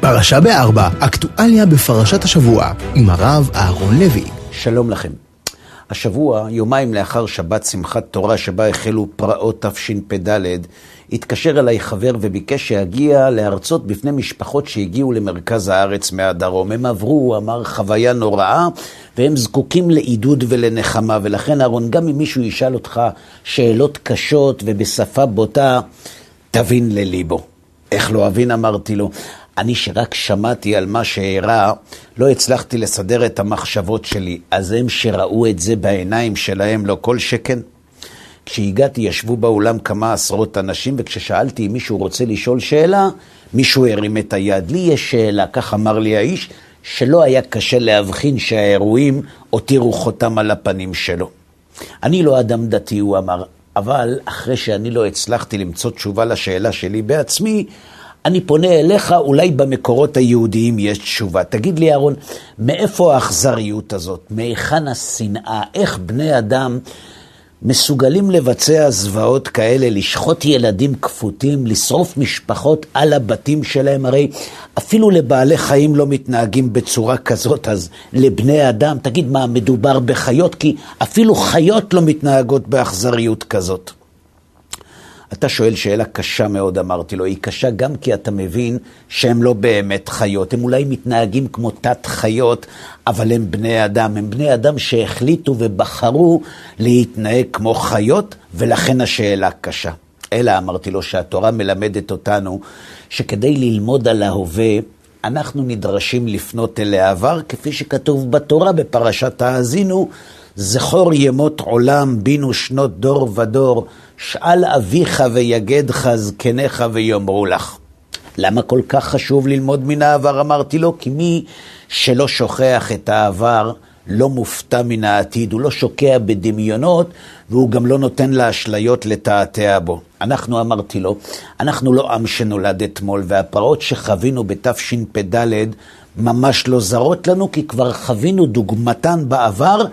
פרשה בארבע, אקטואליה בפרשת השבוע, עם הרב אהרון לוי. שלום לכם. השבוע, יומיים לאחר שבת שמחת תורה שבה החלו פרעות תשפ"ד, התקשר אליי חבר וביקש שיגיע להרצות בפני משפחות שהגיעו למרכז הארץ מהדרום. הם עברו, הוא אמר, חוויה נוראה, והם זקוקים לעידוד ולנחמה. ולכן, אהרון, גם אם מישהו ישאל אותך שאלות קשות ובשפה בוטה, תבין לליבו. איך לא אבין, אמרתי לו. אני שרק שמעתי על מה שאירע, לא הצלחתי לסדר את המחשבות שלי. אז הם שראו את זה בעיניים שלהם, לא כל שכן. כשהגעתי ישבו באולם כמה עשרות אנשים, וכששאלתי אם מישהו רוצה לשאול שאלה, מישהו הרים את היד. לי יש שאלה, כך אמר לי האיש, שלא היה קשה להבחין שהאירועים הותירו חותם על הפנים שלו. אני לא אדם דתי, הוא אמר, אבל אחרי שאני לא הצלחתי למצוא תשובה לשאלה שלי בעצמי, אני פונה אליך, אולי במקורות היהודיים יש תשובה. תגיד לי, אהרון, מאיפה האכזריות הזאת? מהיכן השנאה? איך בני אדם מסוגלים לבצע זוועות כאלה, לשחוט ילדים כפותים, לשרוף משפחות על הבתים שלהם? הרי אפילו לבעלי חיים לא מתנהגים בצורה כזאת, אז לבני אדם, תגיד מה, מדובר בחיות? כי אפילו חיות לא מתנהגות באכזריות כזאת. אתה שואל שאלה קשה מאוד, אמרתי לו. היא קשה גם כי אתה מבין שהם לא באמת חיות. הם אולי מתנהגים כמו תת חיות, אבל הם בני אדם. הם בני אדם שהחליטו ובחרו להתנהג כמו חיות, ולכן השאלה קשה. אלא אמרתי לו שהתורה מלמדת אותנו שכדי ללמוד על ההווה, אנחנו נדרשים לפנות אל העבר, כפי שכתוב בתורה בפרשת האזינו, זכור ימות עולם, בינו שנות דור ודור, שאל אביך ויגדך זקניך ויאמרו לך. למה כל כך חשוב ללמוד מן העבר? אמרתי לו, כי מי שלא שוכח את העבר, לא מופתע מן העתיד, הוא לא שוקע בדמיונות, והוא גם לא נותן לאשליות לתעתע בו. אנחנו, אמרתי לו, אנחנו לא עם שנולד אתמול, והפרעות שחווינו בתשפ"ד ממש לא זרות לנו, כי כבר חווינו דוגמתן בעבר,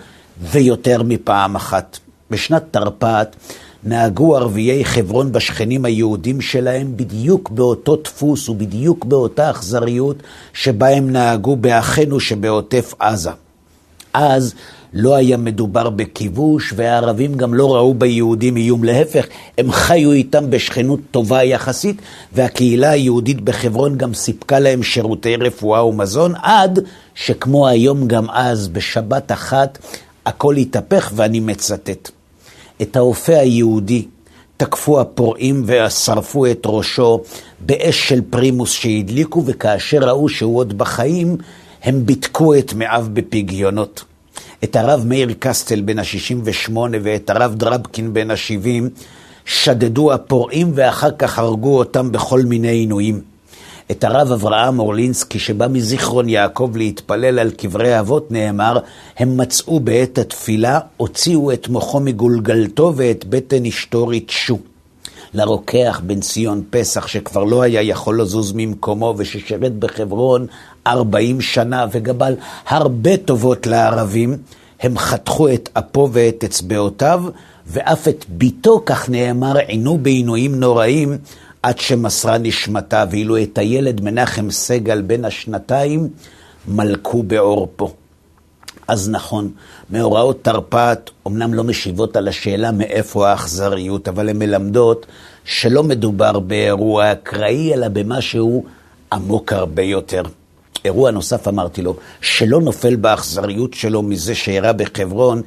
ויותר מפעם אחת. בשנת תרפ"ט נהגו ערביי חברון בשכנים היהודים שלהם בדיוק באותו דפוס ובדיוק באותה אכזריות שבה הם נהגו באחינו שבעוטף עזה. אז לא היה מדובר בכיבוש, והערבים גם לא ראו ביהודים איום. להפך, הם חיו איתם בשכנות טובה יחסית, והקהילה היהודית בחברון גם סיפקה להם שירותי רפואה ומזון, עד שכמו היום גם אז, בשבת אחת, הכל התהפך, ואני מצטט. את האופה היהודי תקפו הפורעים ושרפו את ראשו באש של פרימוס שהדליקו, וכאשר ראו שהוא עוד בחיים, הם ביתקו את מאיו בפגיונות. את הרב מאיר קסטל בן ה-68 ואת הרב דרבקין בן ה-70 שדדו הפורעים ואחר כך הרגו אותם בכל מיני עינויים. את הרב אברהם אורלינסקי שבא מזיכרון יעקב להתפלל על קברי אבות, נאמר, הם מצאו בעת התפילה, הוציאו את מוחו מגולגלתו ואת בטן אשתו ריטשו. לרוקח בן ציון פסח, שכבר לא היה יכול לזוז ממקומו וששירת בחברון ארבעים שנה וגבל הרבה טובות לערבים, הם חתכו את אפו ואת אצבעותיו, ואף את ביתו, כך נאמר, עינו בעינויים נוראים, עד שמסרה נשמתה, ואילו את הילד מנחם סגל בן השנתיים מלכו בעורפו. אז נכון, מאורעות תרפ"ט אומנם לא משיבות על השאלה מאיפה האכזריות, אבל הן מלמדות שלא מדובר באירוע אקראי, אלא במשהו עמוק הרבה יותר. אירוע נוסף, אמרתי לו, שלא נופל באכזריות שלו מזה שאירע בחברון,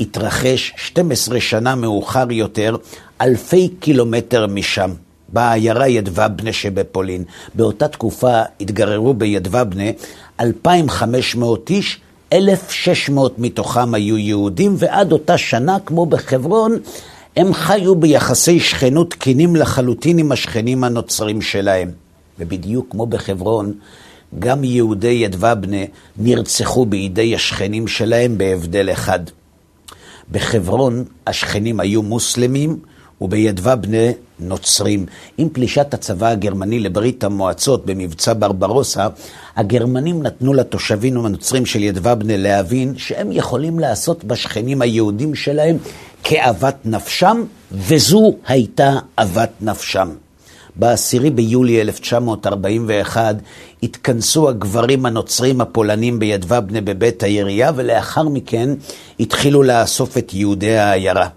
התרחש 12 שנה מאוחר יותר, אלפי קילומטר משם. בעיירה ידבבנה שבפולין. באותה תקופה התגררו בידבבנה 2,500 איש, 1,600 מתוכם היו יהודים, ועד אותה שנה, כמו בחברון, הם חיו ביחסי שכנות תקינים לחלוטין עם השכנים הנוצרים שלהם. ובדיוק כמו בחברון, גם יהודי ידבבנה נרצחו בידי השכנים שלהם בהבדל אחד. בחברון השכנים היו מוסלמים, ובידווה בני נוצרים. עם פלישת הצבא הגרמני לברית המועצות במבצע ברברוסה, הגרמנים נתנו לתושבים הנוצרים של ידוובנה להבין שהם יכולים לעשות בשכנים היהודים שלהם כאוות נפשם, וזו הייתה אוות נפשם. ב-10 ביולי 1941 התכנסו הגברים הנוצרים הפולנים בידבבנה בבית העירייה, ולאחר מכן התחילו לאסוף את יהודי העיירה.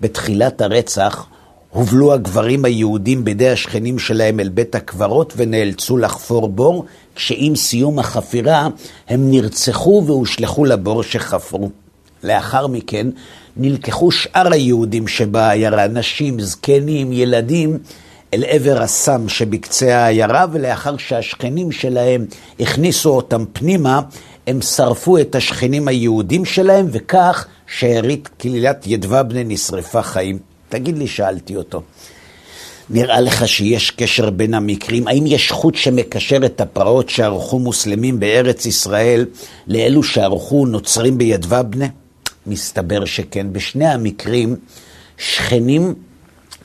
בתחילת הרצח הובלו הגברים היהודים בידי השכנים שלהם אל בית הקברות ונאלצו לחפור בור, כשעם סיום החפירה הם נרצחו והושלכו לבור שחפרו. לאחר מכן נלקחו שאר היהודים שבעיירה, נשים, זקנים, ילדים, אל עבר הסם שבקצה העיירה, ולאחר שהשכנים שלהם הכניסו אותם פנימה, הם שרפו את השכנים היהודים שלהם, וכך שארית קהילת ידבבנה נשרפה חיים. תגיד לי, שאלתי אותו, נראה לך שיש קשר בין המקרים? האם יש חוט שמקשר את הפרעות שערכו מוסלמים בארץ ישראל לאלו שערכו נוצרים בידבבנה? מסתבר שכן. בשני המקרים, שכנים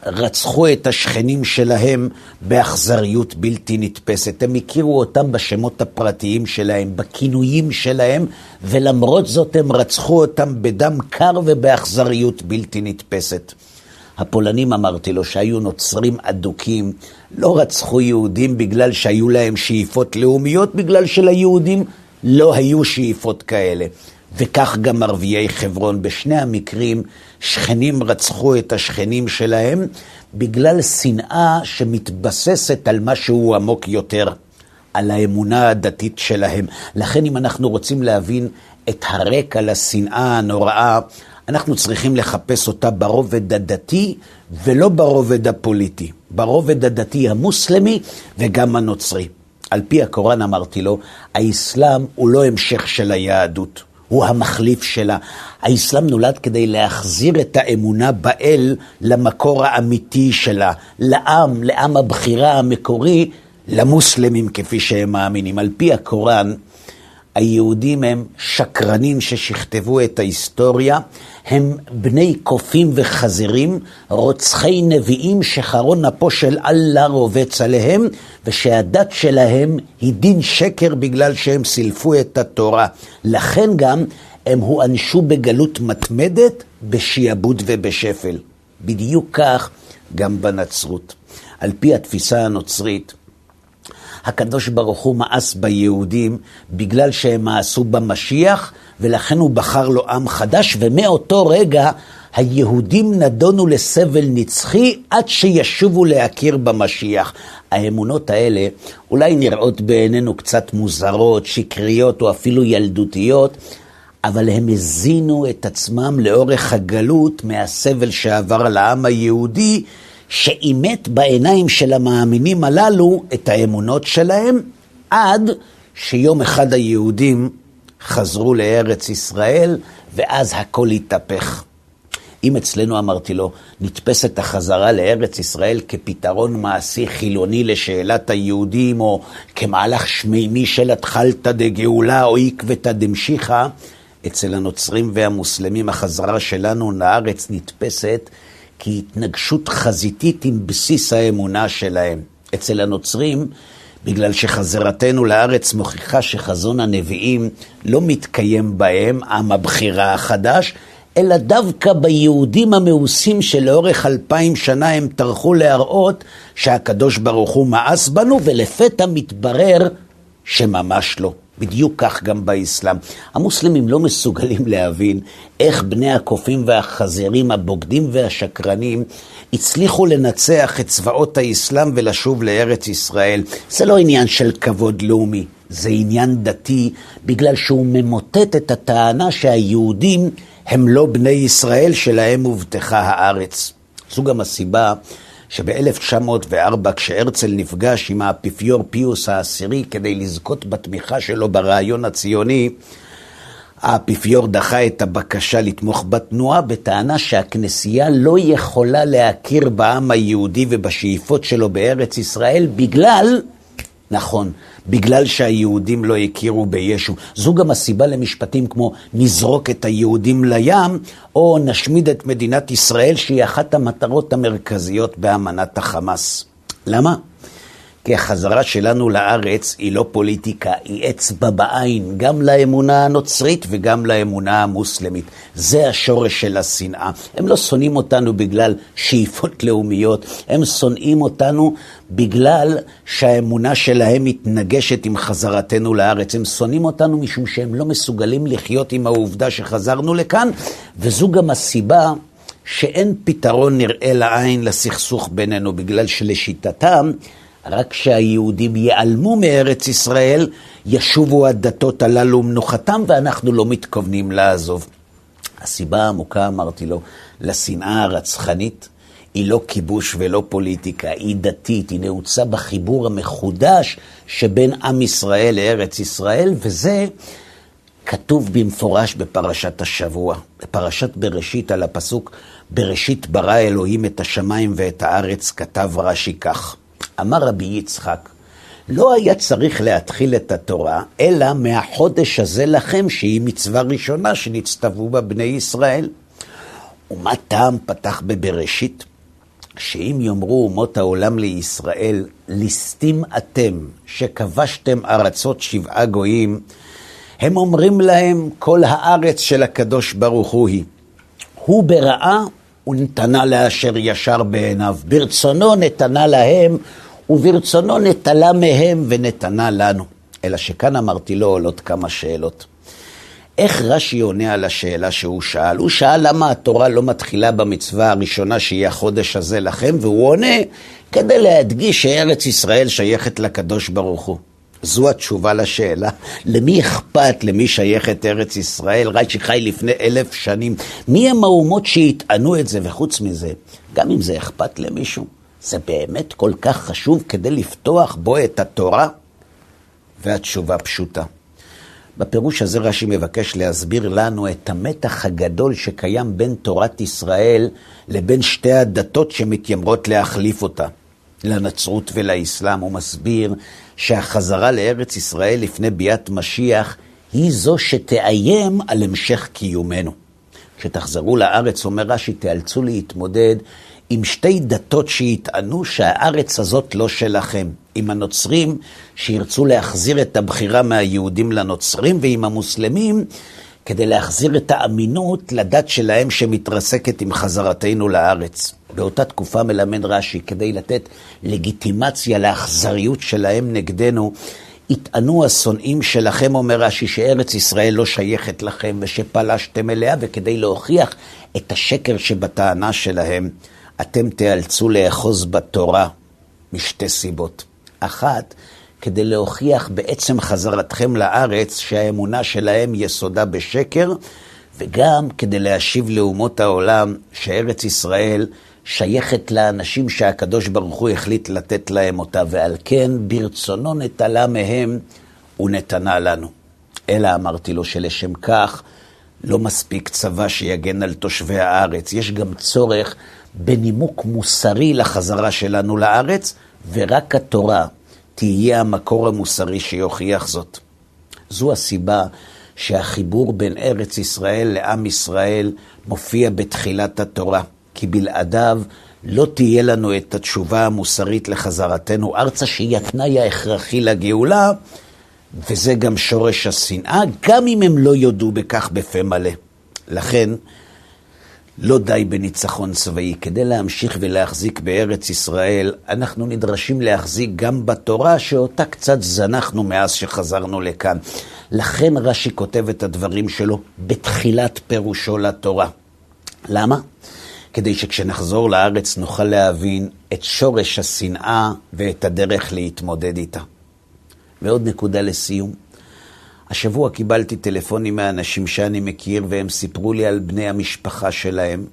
רצחו את השכנים שלהם באכזריות בלתי נתפסת. הם הכירו אותם בשמות הפרטיים שלהם, בכינויים שלהם, ולמרות זאת הם רצחו אותם בדם קר ובאכזריות בלתי נתפסת. הפולנים, אמרתי לו, שהיו נוצרים אדוקים, לא רצחו יהודים בגלל שהיו להם שאיפות לאומיות, בגלל שליהודים לא היו שאיפות כאלה. וכך גם ערביי חברון. בשני המקרים שכנים רצחו את השכנים שלהם בגלל שנאה שמתבססת על משהו עמוק יותר, על האמונה הדתית שלהם. לכן אם אנחנו רוצים להבין את הרקע לשנאה הנוראה, אנחנו צריכים לחפש אותה ברובד הדתי ולא ברובד הפוליטי. ברובד הדתי המוסלמי וגם הנוצרי. על פי הקוראן אמרתי לו, האסלאם הוא לא המשך של היהדות. הוא המחליף שלה. האסלאם נולד כדי להחזיר את האמונה באל למקור האמיתי שלה, לעם, לעם הבחירה המקורי, למוסלמים כפי שהם מאמינים. על פי הקוראן, היהודים הם שקרנים ששכתבו את ההיסטוריה, הם בני קופים וחזירים, רוצחי נביאים שחרון אפו של אללה רובץ עליהם, ושהדת שלהם היא דין שקר בגלל שהם סילפו את התורה. לכן גם הם הואנשו בגלות מתמדת, בשעבוד ובשפל. בדיוק כך גם בנצרות. על פי התפיסה הנוצרית, הקדוש ברוך הוא מאס ביהודים בגלל שהם מאסו במשיח, ולכן הוא בחר לו עם חדש, ומאותו רגע היהודים נדונו לסבל נצחי עד שישובו להכיר במשיח. האמונות האלה אולי נראות בעינינו קצת מוזרות, שקריות או אפילו ילדותיות, אבל הם הזינו את עצמם לאורך הגלות מהסבל שעבר על העם היהודי, שאימת בעיניים של המאמינים הללו את האמונות שלהם, עד שיום אחד היהודים חזרו לארץ ישראל, ואז הכל התהפך. אם אצלנו, אמרתי לו, נתפסת החזרה לארץ ישראל כפתרון מעשי חילוני לשאלת היהודים, או כמהלך שמימי של התחלתא דגאולה או עקבתא דמשיחא, אצל הנוצרים והמוסלמים החזרה שלנו לארץ נתפסת כהתנגשות חזיתית עם בסיס האמונה שלהם. אצל הנוצרים, בגלל שחזרתנו לארץ מוכיחה שחזון הנביאים לא מתקיים בהם, עם הבחירה החדש, אלא דווקא ביהודים המאוסים שלאורך אלפיים שנה הם טרחו להראות שהקדוש ברוך הוא מאס בנו, ולפתע מתברר שממש לא. בדיוק כך גם באסלאם. המוסלמים לא מסוגלים להבין איך בני הקופים והחזירים, הבוגדים והשקרנים, הצליחו לנצח את צבאות האסלאם ולשוב לארץ ישראל. זה לא עניין של כבוד לאומי, זה עניין דתי, בגלל שהוא ממוטט את הטענה שהיהודים הם לא בני ישראל שלהם הובטחה הארץ. זו גם הסיבה שב-1904, כשהרצל נפגש עם האפיפיור פיוס העשירי כדי לזכות בתמיכה שלו ברעיון הציוני, האפיפיור דחה את הבקשה לתמוך בתנועה בטענה שהכנסייה לא יכולה להכיר בעם היהודי ובשאיפות שלו בארץ ישראל בגלל, נכון, בגלל שהיהודים לא הכירו בישו. זו גם הסיבה למשפטים כמו נזרוק את היהודים לים, או נשמיד את מדינת ישראל, שהיא אחת המטרות המרכזיות באמנת החמאס. למה? כי החזרה שלנו לארץ היא לא פוליטיקה, היא אצבע בעין, גם לאמונה הנוצרית וגם לאמונה המוסלמית. זה השורש של השנאה. הם לא שונאים אותנו בגלל שאיפות לאומיות, הם שונאים אותנו בגלל שהאמונה שלהם מתנגשת עם חזרתנו לארץ. הם שונאים אותנו משום שהם לא מסוגלים לחיות עם העובדה שחזרנו לכאן, וזו גם הסיבה שאין פתרון נראה לעין לסכסוך בינינו, בגלל שלשיטתם, רק כשהיהודים ייעלמו מארץ ישראל, ישובו הדתות הללו מנוחתם, ואנחנו לא מתכוונים לעזוב. הסיבה העמוקה, אמרתי לו, לשנאה הרצחנית, היא לא כיבוש ולא פוליטיקה, היא דתית, היא נעוצה בחיבור המחודש שבין עם ישראל לארץ ישראל, וזה כתוב במפורש בפרשת השבוע, בפרשת בראשית על הפסוק בראשית ברא אלוהים את השמיים ואת הארץ, כתב רש"י כך. אמר רבי יצחק, לא היה צריך להתחיל את התורה, אלא מהחודש הזה לכם, שהיא מצווה ראשונה שנצטוו בה בני ישראל. ומה טעם פתח בבראשית? שאם יאמרו אומות העולם לישראל, ליסטים אתם, שכבשתם ארצות שבעה גויים, הם אומרים להם, כל הארץ של הקדוש ברוך הוא היא. הוא ברעה ונתנה לאשר ישר בעיניו. ברצונו נתנה להם, וברצונו נטלה מהם ונתנה לנו. אלא שכאן אמרתי לו עולות כמה שאלות. איך רש"י עונה על השאלה שהוא שאל? הוא שאל למה התורה לא מתחילה במצווה הראשונה שהיא החודש הזה לכם, והוא עונה כדי להדגיש שארץ ישראל שייכת לקדוש ברוך הוא. זו התשובה לשאלה. למי אכפת למי שייכת ארץ ישראל? רש"י חי לפני אלף שנים. מי הם האומות שיטענו את זה? וחוץ מזה, גם אם זה אכפת למישהו, זה באמת כל כך חשוב כדי לפתוח בו את התורה? והתשובה פשוטה. בפירוש הזה רש"י מבקש להסביר לנו את המתח הגדול שקיים בין תורת ישראל לבין שתי הדתות שמתיימרות להחליף אותה, לנצרות ולאסלאם. הוא מסביר שהחזרה לארץ ישראל לפני ביאת משיח היא זו שתאיים על המשך קיומנו. כשתחזרו לארץ, אומר רש"י, תיאלצו להתמודד עם שתי דתות שיטענו שהארץ הזאת לא שלכם. עם הנוצרים שירצו להחזיר את הבחירה מהיהודים לנוצרים, ועם המוסלמים כדי להחזיר את האמינות לדת שלהם שמתרסקת עם חזרתנו לארץ. באותה תקופה מלמד רש"י, כדי לתת לגיטימציה לאכזריות שלהם נגדנו, יטענו השונאים שלכם, אומר רש"י, שארץ ישראל לא שייכת לכם ושפלשתם אליה, וכדי להוכיח את השקר שבטענה שלהם, אתם תיאלצו לאחוז בתורה משתי סיבות. אחת, כדי להוכיח בעצם חזרתכם לארץ שהאמונה שלהם יסודה בשקר, וגם כדי להשיב לאומות העולם שארץ ישראל שייכת לאנשים שהקדוש ברוך הוא החליט לתת להם אותה, ועל כן ברצונו נטלה מהם ונתנה לנו. אלא אמרתי לו שלשם כך לא מספיק צבא שיגן על תושבי הארץ, יש גם צורך בנימוק מוסרי לחזרה שלנו לארץ, ורק התורה תהיה המקור המוסרי שיוכיח זאת. זו הסיבה שהחיבור בין ארץ ישראל לעם ישראל מופיע בתחילת התורה, כי בלעדיו לא תהיה לנו את התשובה המוסרית לחזרתנו ארצה, שהיא התנאי ההכרחי לגאולה, וזה גם שורש השנאה, גם אם הם לא יודו בכך בפה מלא. לכן, לא די בניצחון צבאי. כדי להמשיך ולהחזיק בארץ ישראל, אנחנו נדרשים להחזיק גם בתורה שאותה קצת זנחנו מאז שחזרנו לכאן. לכן רש"י כותב את הדברים שלו בתחילת פירושו לתורה. למה? כדי שכשנחזור לארץ נוכל להבין את שורש השנאה ואת הדרך להתמודד איתה. ועוד נקודה לסיום. השבוע קיבלתי טלפונים מאנשים שאני מכיר, והם סיפרו לי על בני המשפחה שלהם,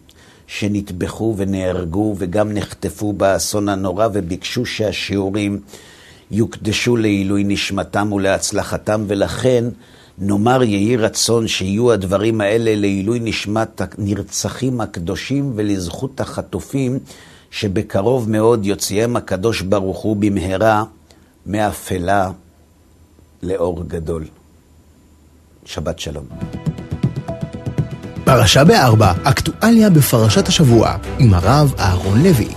שנטבחו ונהרגו וגם נחטפו באסון הנורא, וביקשו שהשיעורים יוקדשו לעילוי נשמתם ולהצלחתם, ולכן נאמר יהי רצון שיהיו הדברים האלה לעילוי נשמת הנרצחים הקדושים ולזכות החטופים, שבקרוב מאוד יוציאם הקדוש ברוך הוא במהרה מאפלה לאור גדול. שבת שלום. פרשה בארבע, אקטואליה בפרשת השבוע, עם הרב אהרון לוי.